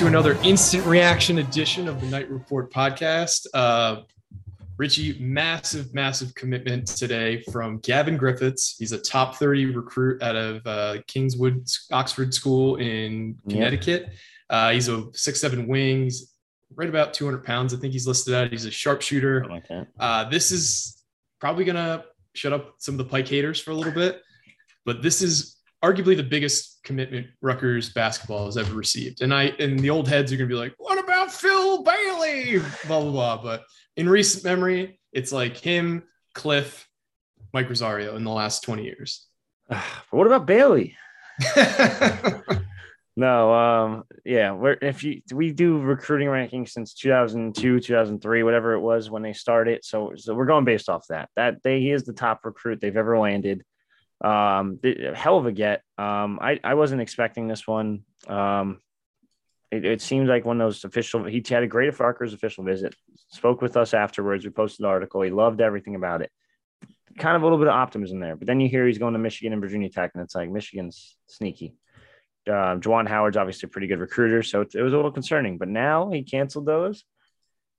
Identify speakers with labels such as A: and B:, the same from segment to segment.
A: To another instant reaction edition of the Knight Report podcast. Uh, Richie, massive, massive commitment today from Gavin Griffiths. He's a top 30 recruit out of uh, Kingswood Oxford School in Connecticut. Uh, he's a six seven wings, right about 200 pounds. I think he's listed at. He's a sharpshooter.
B: Like.
A: Uh, this is probably gonna shut up some of the Pike haters for a little bit, but this is arguably the biggest commitment Rutgers basketball has ever received. And I and the old heads are gonna be like, "What about Phil Bailey?" Blah blah blah. But in recent memory, it's like him, Cliff, Mike Rosario in the last 20 years.
B: But what about Bailey? No, um, yeah, we're if you we do recruiting rankings since 2002, 2003, whatever it was when they started. So, so we're going based off that. That they he is the top recruit they've ever landed. Um, the- hell of a get. Um, I I wasn't expecting this one. Um, it, it seemed like one of those official. He had a great Farker's official visit. Spoke with us afterwards. We posted an article. He loved everything about it. Kind of a little bit of optimism there, but then you hear he's going to Michigan and Virginia Tech, and it's like Michigan's sneaky. Uh, Juwan Howard's obviously a pretty good recruiter, so it, it was a little concerning. But now he canceled those.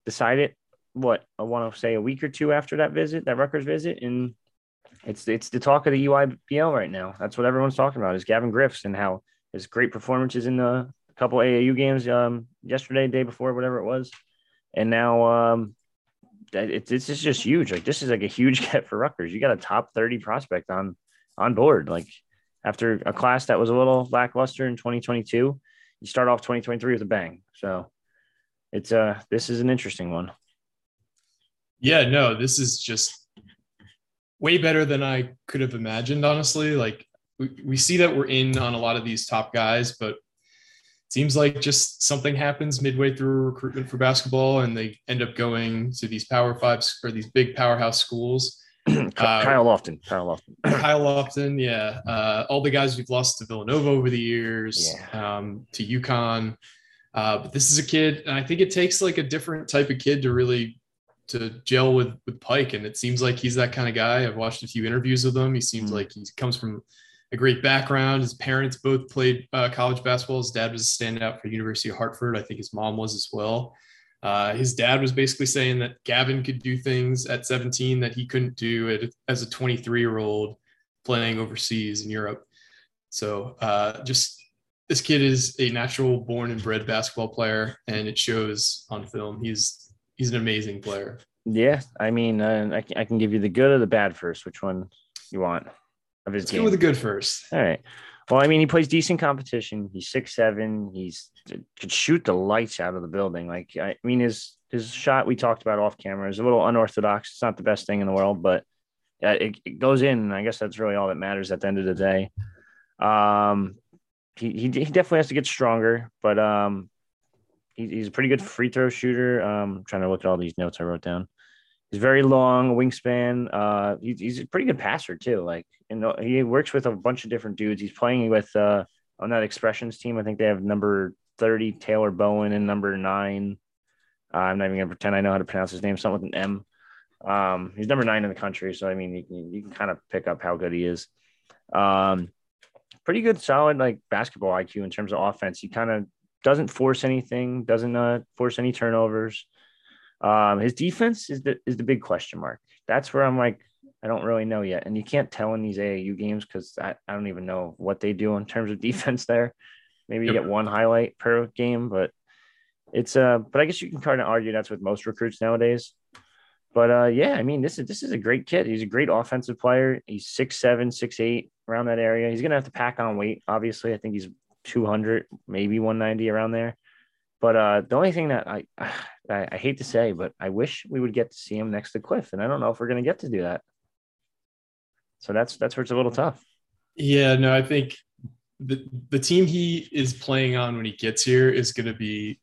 B: Decided what I want to say a week or two after that visit, that Rutgers visit, and it's it's the talk of the EYBL right now. That's what everyone's talking about is Gavin Griffiths and how his great performances in the couple AAU games um, yesterday, day before, whatever it was, and now um, that it, this is just huge. Like this is like a huge get for Rutgers. You got a top thirty prospect on on board. Like after a class that was a little lackluster in 2022, you start off 2023 with a bang. So it's uh this is an interesting one.
A: Yeah, no, this is just way better than I could have imagined, honestly. Like we, we see that we're in on a lot of these top guys, but it seems like just something happens midway through recruitment for basketball and they end up going to these power fives or these big powerhouse schools.
B: Kyle Lofton, Kyle Lofton.
A: Kyle Lofton, yeah. Uh, all the guys we've lost to Villanova over the years, um, to UConn. Uh, but this is a kid, and I think it takes like a different type of kid to really to gel with with Pike, and it seems like he's that kind of guy. I've watched a few interviews with him. He seems
B: Mhm.
A: like he comes from a great background. His parents both played uh, college basketball. His dad was a standout for University of Hartford. I think his mom was as well. Uh, his dad was basically saying that Gavin could do things at 17 that he couldn't do at, as a 23 year old playing overseas in Europe. So uh, just this kid is a natural born and bred basketball player, and it shows on film. He's he's an amazing player.
B: Yeah, I mean, uh, I, can, I can give you the good or the bad first. Which one you want of his
A: Let's
B: game?
A: go with the good first.
B: All right. Well, I mean, he plays decent competition. He's six seven. He's could shoot the lights out of the building. Like I mean, his his shot we talked about off camera is a little unorthodox. It's not the best thing in the world, but uh, it, it goes in. And I guess that's really all that matters at the end of the day. Um, he he, he definitely has to get stronger, but um, he, he's a pretty good free throw shooter. Um, I'm trying to look at all these notes I wrote down. He's very long wingspan. Uh, he, he's a pretty good passer too. Like, you know, he works with a bunch of different dudes. He's playing with uh, on that expressions team. I think they have number thirty Taylor Bowen and number nine. Uh, I'm not even gonna pretend I know how to pronounce his name. Something with an M. Um, he's number nine in the country, so I mean, you can you can kind of pick up how good he is. Um, pretty good, solid like basketball IQ in terms of offense. He kind of doesn't force anything, doesn't uh, force any turnovers. Um, his defense is the is the big question mark. That's where I'm like, I don't really know yet, and you can't tell in these AAU games because I, I don't even know what they do in terms of defense there. Maybe you
A: Yep.
B: get one highlight per game, but it's uh. But I guess you can kind of argue that's with most recruits nowadays. But uh, yeah, I mean, this is this is a great kid. He's a great offensive player. He's six seven, six eight around that area. He's gonna have to pack on weight. Obviously, I think he's two hundred, maybe one ninety around there. But uh, the only thing that I, I I hate to say, but I wish we would get to see him next to Cliff, and I don't know if we're gonna get to do that. So that's that's where it's a little tough.
A: Yeah, no, I think the the team he is playing on when he gets here is going to be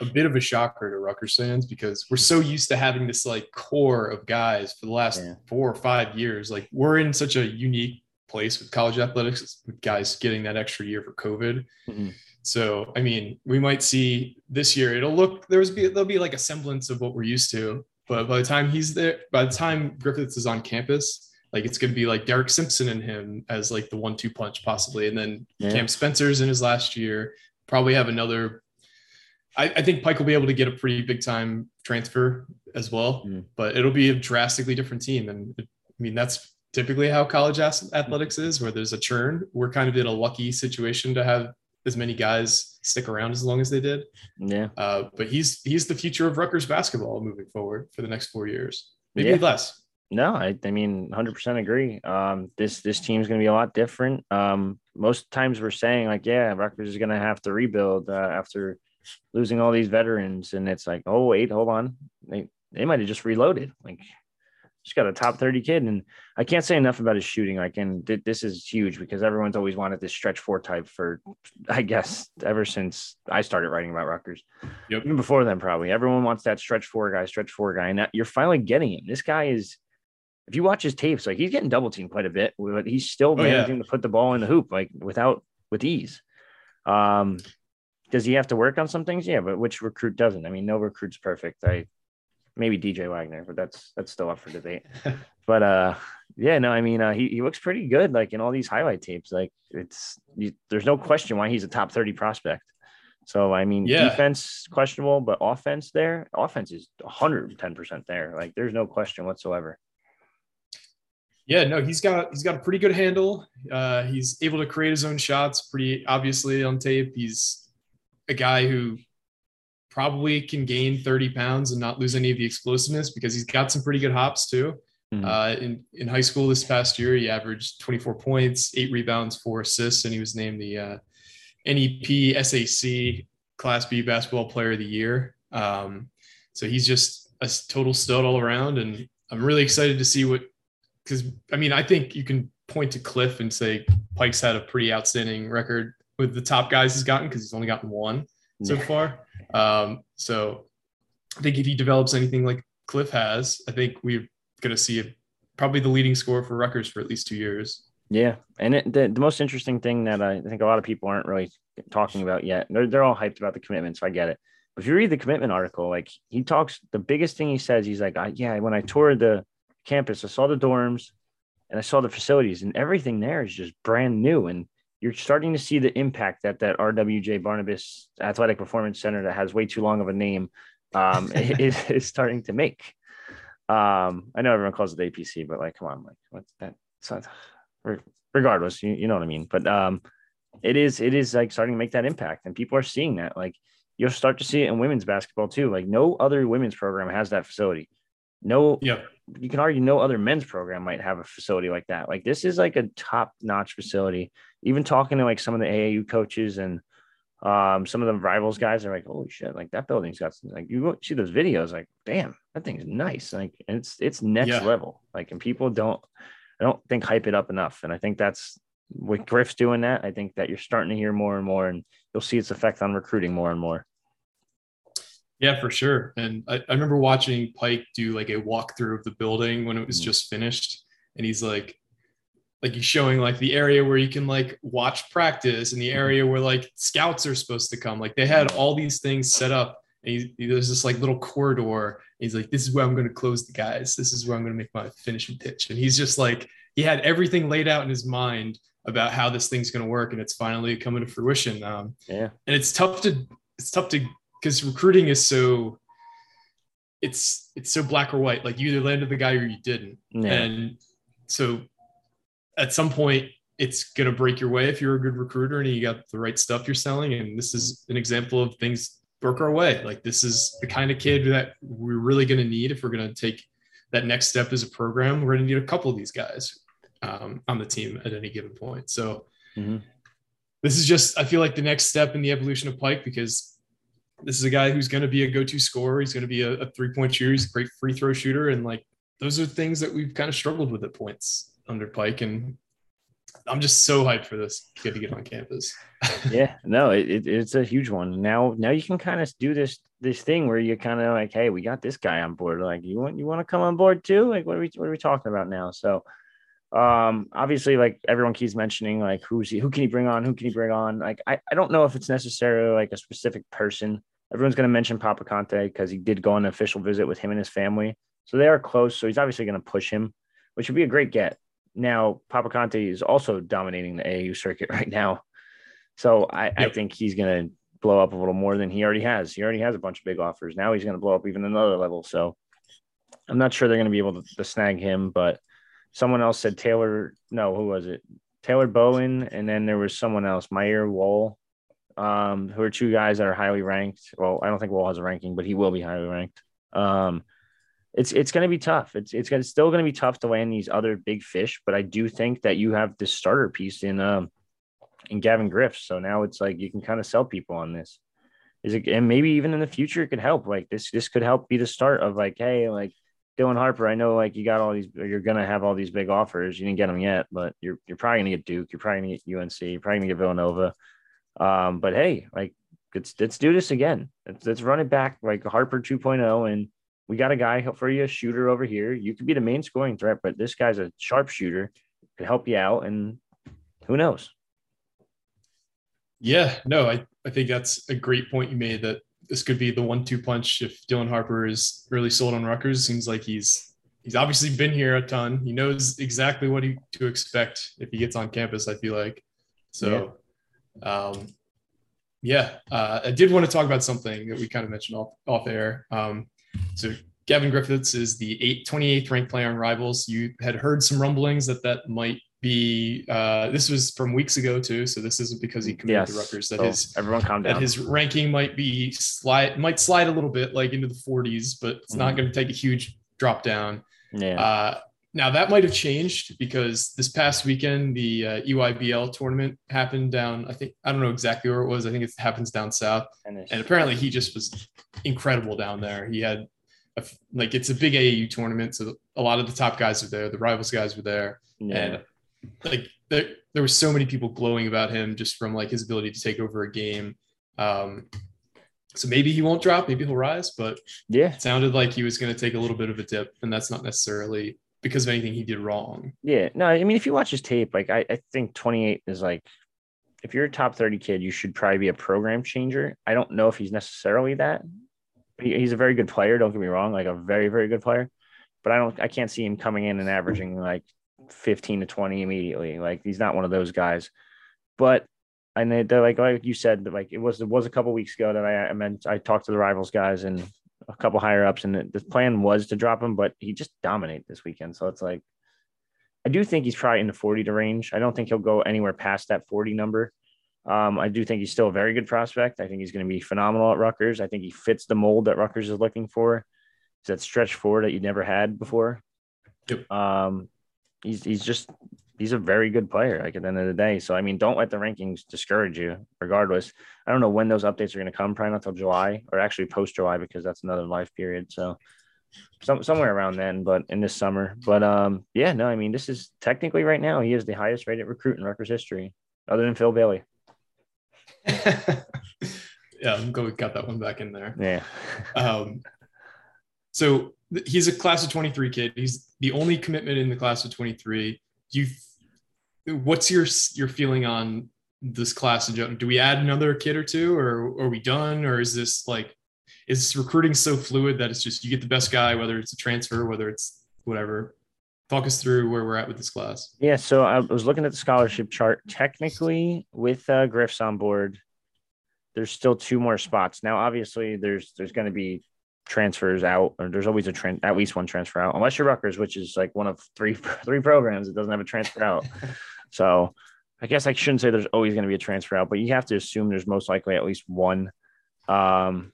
A: a bit of a shocker to Rutgers fans because we're so used to having this like core of guys for the last
B: Yeah.
A: four or five years. Like we're in such a unique place with college athletics, with guys getting that extra year for COVID.
B: Mhm.
A: So I mean, we might see this year. It'll look there's be there'll be like a semblance of what we're used to, but by the time he's there, by the time Griffiths is on campus, like it's going to be like Derek Simpson and him as like the one-two punch possibly, and then
B: Yeah.
A: Cam Spencer's in his last year. Probably have another. I, I think Pike will be able to get a pretty big time transfer as well,
B: Mm.
A: but it'll be a drastically different team. And I mean, that's typically how college athletics is, where there's a churn. We're kind of in a lucky situation to have as many guys stick around as long as they did.
B: Yeah.
A: Uh, but he's he's the future of Rutgers basketball moving forward for the next four years, maybe
B: Yeah.
A: less.
B: No, I, I mean, 100% agree. Um, this this team's going to be a lot different. Um, most times we're saying like, yeah, Rutgers is going to have to rebuild uh, after losing all these veterans, and it's like, oh wait, hold on, they they might have just reloaded. Like, just got a top 30 kid, and I can't say enough about his shooting. Like, and th- this is huge because everyone's always wanted this stretch four type for, I guess, ever since I started writing about Rutgers.
A: Yep.
B: Even before then, probably everyone wants that stretch four guy, stretch four guy, and that, you're finally getting him. This guy is if you watch his tapes, like he's getting double teamed quite a bit, but he's still
A: Oh, yeah.
B: managing to put the ball in the hoop like without with ease. Um, does he have to work on some things? Yeah, but which recruit doesn't? I mean, no recruit's perfect. I maybe DJ Wagner, but that's that's still up for debate. but uh, yeah, no, I mean, uh, he he looks pretty good. Like in all these highlight tapes, like it's you, there's no question why he's a top thirty prospect. So I mean,
A: Yeah.
B: defense questionable, but offense there, offense is 110 percent there. Like there's no question whatsoever.
A: Yeah, no, he's got he's got a pretty good handle. Uh, he's able to create his own shots pretty obviously on tape. He's a guy who probably can gain 30 pounds and not lose any of the explosiveness because he's got some pretty good hops too.
B: Mhm.
A: Uh, in, in high school this past year, he averaged 24 points, eight rebounds, four assists, and he was named the uh, NEPSAC Class B Basketball Player of the Year. Um, so he's just a total stud all around, and I'm really excited to see what. Because I mean, I think you can point to Cliff and say Pike's had a pretty outstanding record with the top guys he's gotten because he's only gotten one so
B: Yeah.
A: far. Um, so I think if he develops anything like Cliff has, I think we're going to see a, probably the leading scorer for Rutgers for at least two years.
B: Yeah, and it, the the most interesting thing that I think a lot of people aren't really talking about yet. They're they're all hyped about the commitment, so I get it. But if you read the commitment article, like he talks, the biggest thing he says, he's like, I, "Yeah, when I toured the campus, I saw the dorms, and I saw the facilities, and everything there is just brand new, and you're starting to see the impact that that RWJ Barnabas Athletic Performance Center that has way too long of a name um, is, is starting to make." Um, I know everyone calls it APC, but like, come on, like, what's that? Not, regardless, you, you know what I mean. But um, it is it is like starting to make that impact, and people are seeing that. Like you'll start to see it in women's basketball too. Like no other women's program has that facility. No,
A: yeah,
B: you can argue no other men's program might have a facility like that. Like this is like a top notch facility. Even talking to like some of the AAU coaches and um, some of the rivals guys are like, holy shit, like that building's got some, like you go see those videos, like, damn, that thing's nice. Like and it's it's next
A: Yeah.
B: level. Like and people don't I don't think hype it up enough. And I think that's with Griff's doing that. I think that you're starting to hear more and more, and you'll see its effect on recruiting more and more.
A: Yeah, for sure. And I, I remember watching Pike do like a walkthrough of the building when it was
B: Mhm.
A: just finished. And he's like, like he's showing like the area where you can like watch practice and the area where like scouts are supposed to come. Like they had all these things set up. And he, he- there's this like little corridor. He's like, this is where I'm going to close the guys. This is where I'm going to make my finishing pitch. And he's just like, he had everything laid out in his mind about how this thing's going to work. And it's finally coming to fruition. Um,
B: Yeah.
A: and it's tough to it's tough to because recruiting is so it's it's so black or white. Like you either landed the guy or you didn't.
B: Yeah.
A: and so at some point it's going to break your way if you're a good recruiter and you got the right stuff you're selling. And this is an example of things broke our way. Like this is the kind of kid that we're really going to need if we're going to take that next step as a program. We're going to need a couple of these guys um, on the team at any given point. So
B: Mhm.
A: this is just I feel like the next step in the evolution of Pike because this is a guy who's going to be a go-to scorer. He's going to be a, a three-point shooter. He's a great free throw shooter, and like those are things that we've kind of struggled with at points under Pike. And I'm just so hyped for this kid to get on campus.
B: yeah, no, it, it, it's a huge one. Now, now you can kind of do this this thing where you're kind of like, hey, we got this guy on board. Like, you want you want to come on board too? Like, what are we what are we talking about now? So, um, obviously, like everyone keeps mentioning, like who's he, who can he bring on? Who can he bring on? Like, I, I don't know if it's necessarily like a specific person. Everyone's going to mention Papa Conte because he did go on an official visit with him and his family, so they are close. So he's obviously going to push him, which would be a great get. Now, Papa Conte is also dominating the AAU circuit right now. So I, yep. I think he's going to blow up a little more than he already has. He already has a bunch of big offers. Now he's going to blow up even another level. So I'm not sure they're going to be able to, to, snag him, but someone else said Taylor. No, who was it? Taylor Bowen. And then there was someone else, Mayer Wall, um, who are two guys that are highly ranked. Well, I don't think Wall has a ranking, but he will be highly ranked. Um, it's it's going to be tough. It's it's, it's still going to be tough to land these other big fish, but I do think that you have the starter piece in um in Gavin Griff. So now it's like you can kind of sell people on this. Is it and maybe even in the future it could help. Like this this could help be the start of like, hey, like Dylan Harper, I know like you got all these you're gonna have all these big offers. You didn't get them yet, but you're you're probably gonna get Duke, you're probably gonna get UNC, you're probably gonna get Villanova. Um, but hey, like let's let's do this again. Let's, let's run it back like Harper 2.0 and we got a guy for you, a shooter over here. You could be the main scoring threat, but this guy's a sharpshooter, could help you out, and who knows?
A: Yeah, no, I, I think that's a great point you made that this could be the one-two punch if Dylan Harper is really sold on Rutgers. Seems like he's he's obviously been here a ton. He knows exactly what he, to expect if he gets on campus. I feel like so. Yeah. Um, yeah, uh, I did want to talk about something that we kind of mentioned off, off air. Um, so Gavin Griffiths is the eight, 28th ranked player on Rivals. You had heard some rumblings that that might be. Uh, this was from weeks ago too, so this isn't because he committed yes. to Rutgers. That so his
B: everyone calm down.
A: That his ranking might be slide might slide a little bit, like into the 40s, but it's mm-hmm. not going to take a huge drop down.
B: Yeah. Uh,
A: now that might have changed because this past weekend the uh, EYBL tournament happened down. I think I don't know exactly where it was. I think it happens down south, and apparently he just was incredible down there. He had a, like it's a big AAU tournament, so a lot of the top guys are there. The rivals guys were there, yeah. and like there, there were so many people glowing about him just from like his ability to take over a game. Um, so maybe he won't drop, maybe he'll rise, but
B: yeah,
A: it sounded like he was going to take a little bit of a dip, and that's not necessarily because of anything he did wrong.
B: Yeah, no, I mean, if you watch his tape, like I, I think 28 is like, if you're a top 30 kid, you should probably be a program changer. I don't know if he's necessarily that. He, he's a very good player. Don't get me wrong, like a very, very good player. But I don't, I can't see him coming in and averaging like 15 to 20 immediately. Like he's not one of those guys. But and they, are like like you said, like it was it was a couple weeks ago that I, I meant I talked to the rivals guys and a couple higher ups, and the, the plan was to drop him, but he just dominated this weekend. So it's like, I do think he's probably in the 40 to range. I don't think he'll go anywhere past that 40 number. Um, I do think he's still a very good prospect. I think he's going to be phenomenal at Rutgers. I think he fits the mold that Rutgers is looking for. It's that stretch forward that you never had before.
A: Yep.
B: Um, he's he's just he's a very good player. Like at the end of the day, so I mean, don't let the rankings discourage you. Regardless, I don't know when those updates are going to come. Probably not until July or actually post July because that's another life period. So some somewhere around then, but in this summer. But um, yeah, no, I mean, this is technically right now he is the highest rated recruit in Rutgers history, other than Phil Bailey.
A: yeah, I'm glad we got that one back in there.
B: Yeah.
A: um, so he's a class of 23 kid. He's the only commitment in the class of 23. You, what's your your feeling on this class? Do we add another kid or two, or, or are we done, or is this like is recruiting so fluid that it's just you get the best guy, whether it's a transfer, whether it's whatever. Talk us through where we're at with this class.
B: Yeah, so I was looking at the scholarship chart. Technically, with uh, Griff's on board, there's still two more spots. Now, obviously, there's there's going to be transfers out, or there's always a trend, at least one transfer out, unless you're Rutgers, which is like one of three three programs that doesn't have a transfer out. so I guess I shouldn't say there's always going to be a transfer out, but you have to assume there's most likely at least one. Um,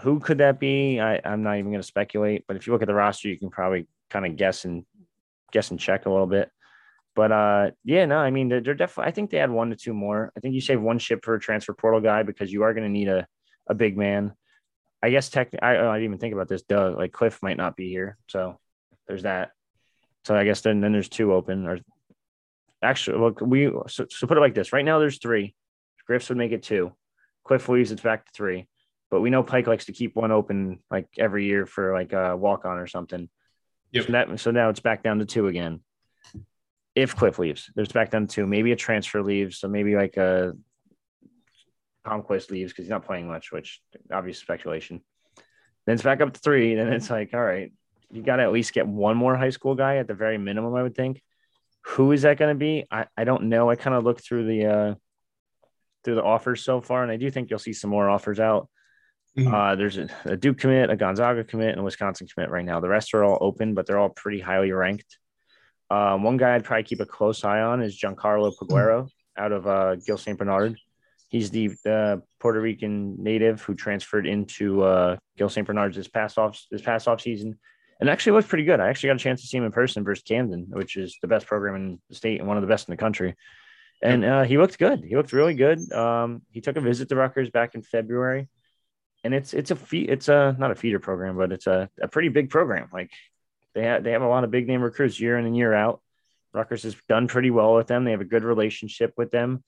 B: who could that be? I, I'm not even going to speculate, but if you look at the roster, you can probably kind of guess and guess and check a little bit. But uh, yeah, no, I mean they're, they're definitely. I think they had one to two more. I think you save one ship for a transfer portal guy because you are going to need a a big man. I guess tech. I, I didn't even think about this. Doug, like Cliff might not be here, so there's that. So I guess then then there's two open or actually, look, we so, so put it like this. Right now, there's three. Griffs would make it two. Cliff leaves, it's back to three. But we know Pike likes to keep one open like every year for like a walk on or something.
A: Yep.
B: So, that, so now it's back down to two again. If Cliff leaves, there's back down to two. Maybe a transfer leaves. So maybe like a Conquest leaves because he's not playing much, which obvious speculation. Then it's back up to three. Then it's like, all right, you got to at least get one more high school guy at the very minimum, I would think. Who is that going to be? I, I don't know. I kind of looked through the uh, through the offers so far, and I do think you'll see some more offers out. Mm-hmm. Uh, there's a, a, Duke commit, a Gonzaga commit, and a Wisconsin commit right now. The rest are all open, but they're all pretty highly ranked. Um, one guy I'd probably keep a close eye on is Giancarlo Paguero mm-hmm. out of uh, Gill St. Bernard. He's the uh, Puerto Rican native who transferred into uh, Gill St. Bernard's this past off this past off season, and actually looked pretty good. I actually got a chance to see him in person versus Camden, which is the best program in the state and one of the best in the country. And uh, he looked good. He looked really good. Um, he took a visit to Rutgers back in February, and it's it's a fee- it's a not a feeder program, but it's a, a pretty big program. Like they have they have a lot of big name recruits year in and year out. Rutgers has done pretty well with them. They have a good relationship with them.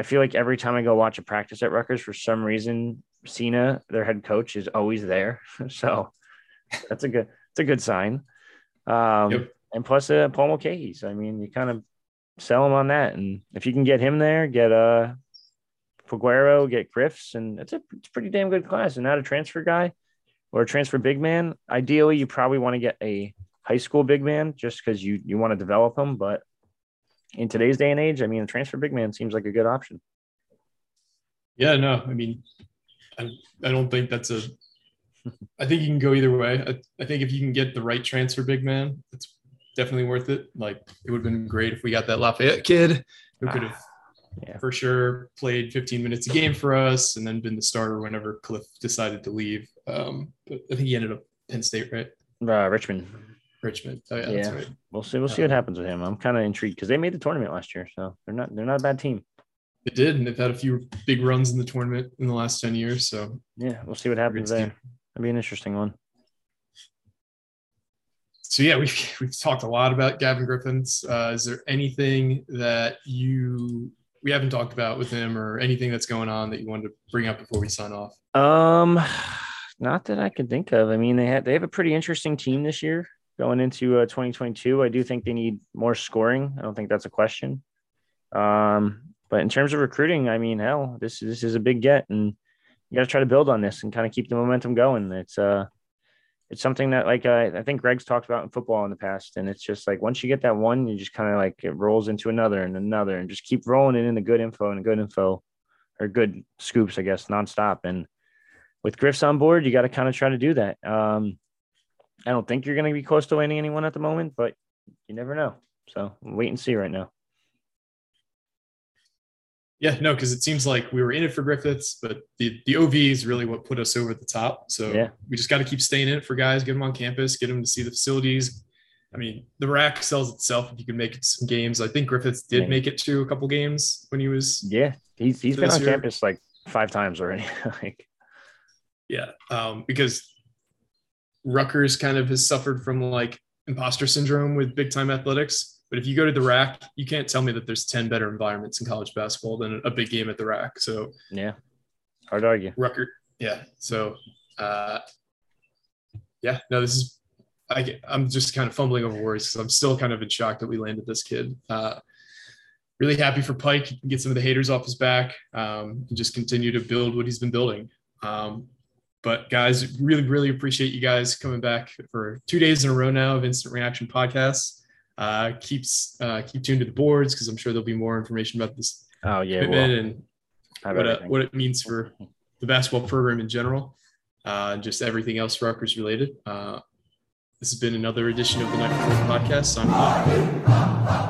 B: I feel like every time I go watch a practice at Rutgers, for some reason, Sina, their head coach, is always there. so that's a good it's a good sign. Um, yep. And plus, uh, Paul. So I mean, you kind of sell him on that, and if you can get him there, get uh Paguero, get Griffs, and it's a it's a pretty damn good class. And not a transfer guy or a transfer big man. Ideally, you probably want to get a high school big man just because you you want to develop them. But in today's day and age, I mean, a transfer big man seems like a good option.
A: Yeah, no, I mean, I, I don't think that's a. I think you can go either way. I, I think if you can get the right transfer big man, it's definitely worth it. Like it would have been great if we got that Lafayette kid who could have yeah. for sure played 15 minutes a game for us and then been the starter whenever Cliff decided to leave. Um, but I think he ended up Penn State, right?
B: Uh, Richmond.
A: Richmond. Oh yeah, yeah. Right.
B: We'll see. We'll see what happens with him. I'm kind of intrigued because they made the tournament last year, so they're not they're not a bad team.
A: They did, and they've had a few big runs in the tournament in the last ten years. So
B: yeah, we'll see what happens there. That'd be an interesting one.
A: So yeah, we've we've talked a lot about Gavin Griffiths. Uh, is there anything that you we haven't talked about with him or anything that's going on that you wanted to bring up before we sign off?
B: Um, not that I can think of. I mean, they had they have a pretty interesting team this year going into uh, 2022. I do think they need more scoring. I don't think that's a question. Um, but in terms of recruiting, I mean, hell, this this is a big get, and you got to try to build on this and kind of keep the momentum going. It's uh it's something that like uh, I think Greg's talked about in football in the past, and it's just like once you get that one, you just kind of like it rolls into another and another, and just keep rolling it in the good info and good info, or good scoops, I guess, nonstop. And with Griffs on board, you got to kind of try to do that. Um, I don't think you're going to be close to landing anyone at the moment, but you never know. So wait and see right now.
A: Yeah, no, because it seems like we were in it for Griffiths, but the the OV is really what put us over the top. So yeah. we just got to keep staying in it for guys, get them on campus, get them to see the facilities. I mean, the RAC sells itself if you can make it some games. I think Griffiths did make it to a couple games when he was.
B: Yeah, he's he's been on year. campus like five times already. like,
A: yeah, um, because Rutgers kind of has suffered from like imposter syndrome with big time athletics but if you go to the RAC, you can't tell me that there's 10 better environments in college basketball than a big game at the RAC. So
B: yeah, hard to argue.
A: Record. Yeah. So uh, yeah, no, this is, I, I'm just kind of fumbling over words because I'm still kind of in shock that we landed this kid. Uh, really happy for Pike. Get some of the haters off his back um, and just continue to build what he's been building. Um, but guys, really, really appreciate you guys coming back for two days in a row now of Instant Reaction podcasts uh, keeps uh, keep tuned to the boards because I'm sure there'll be more information about this
B: oh yeah
A: and what, uh, what it means for the basketball program in general, uh, and just everything else Rutgers related. Uh, this has been another edition of the Night Before podcast. Signing